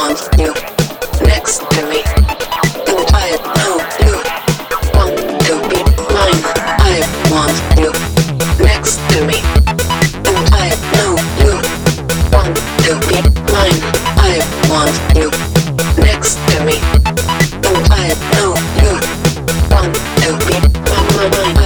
want you next to me. And I know you want to be mine. I want you next to me. And I know you want to be mine. I want you next to me. And I know you want to be mine.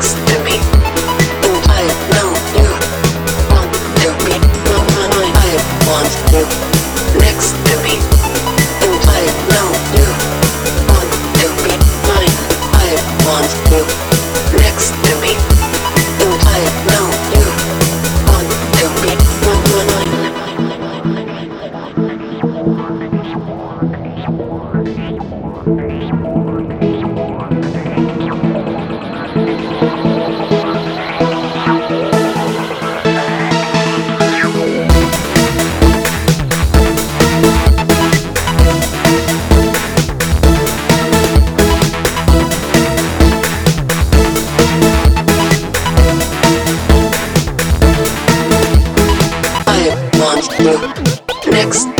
Next to me. Next.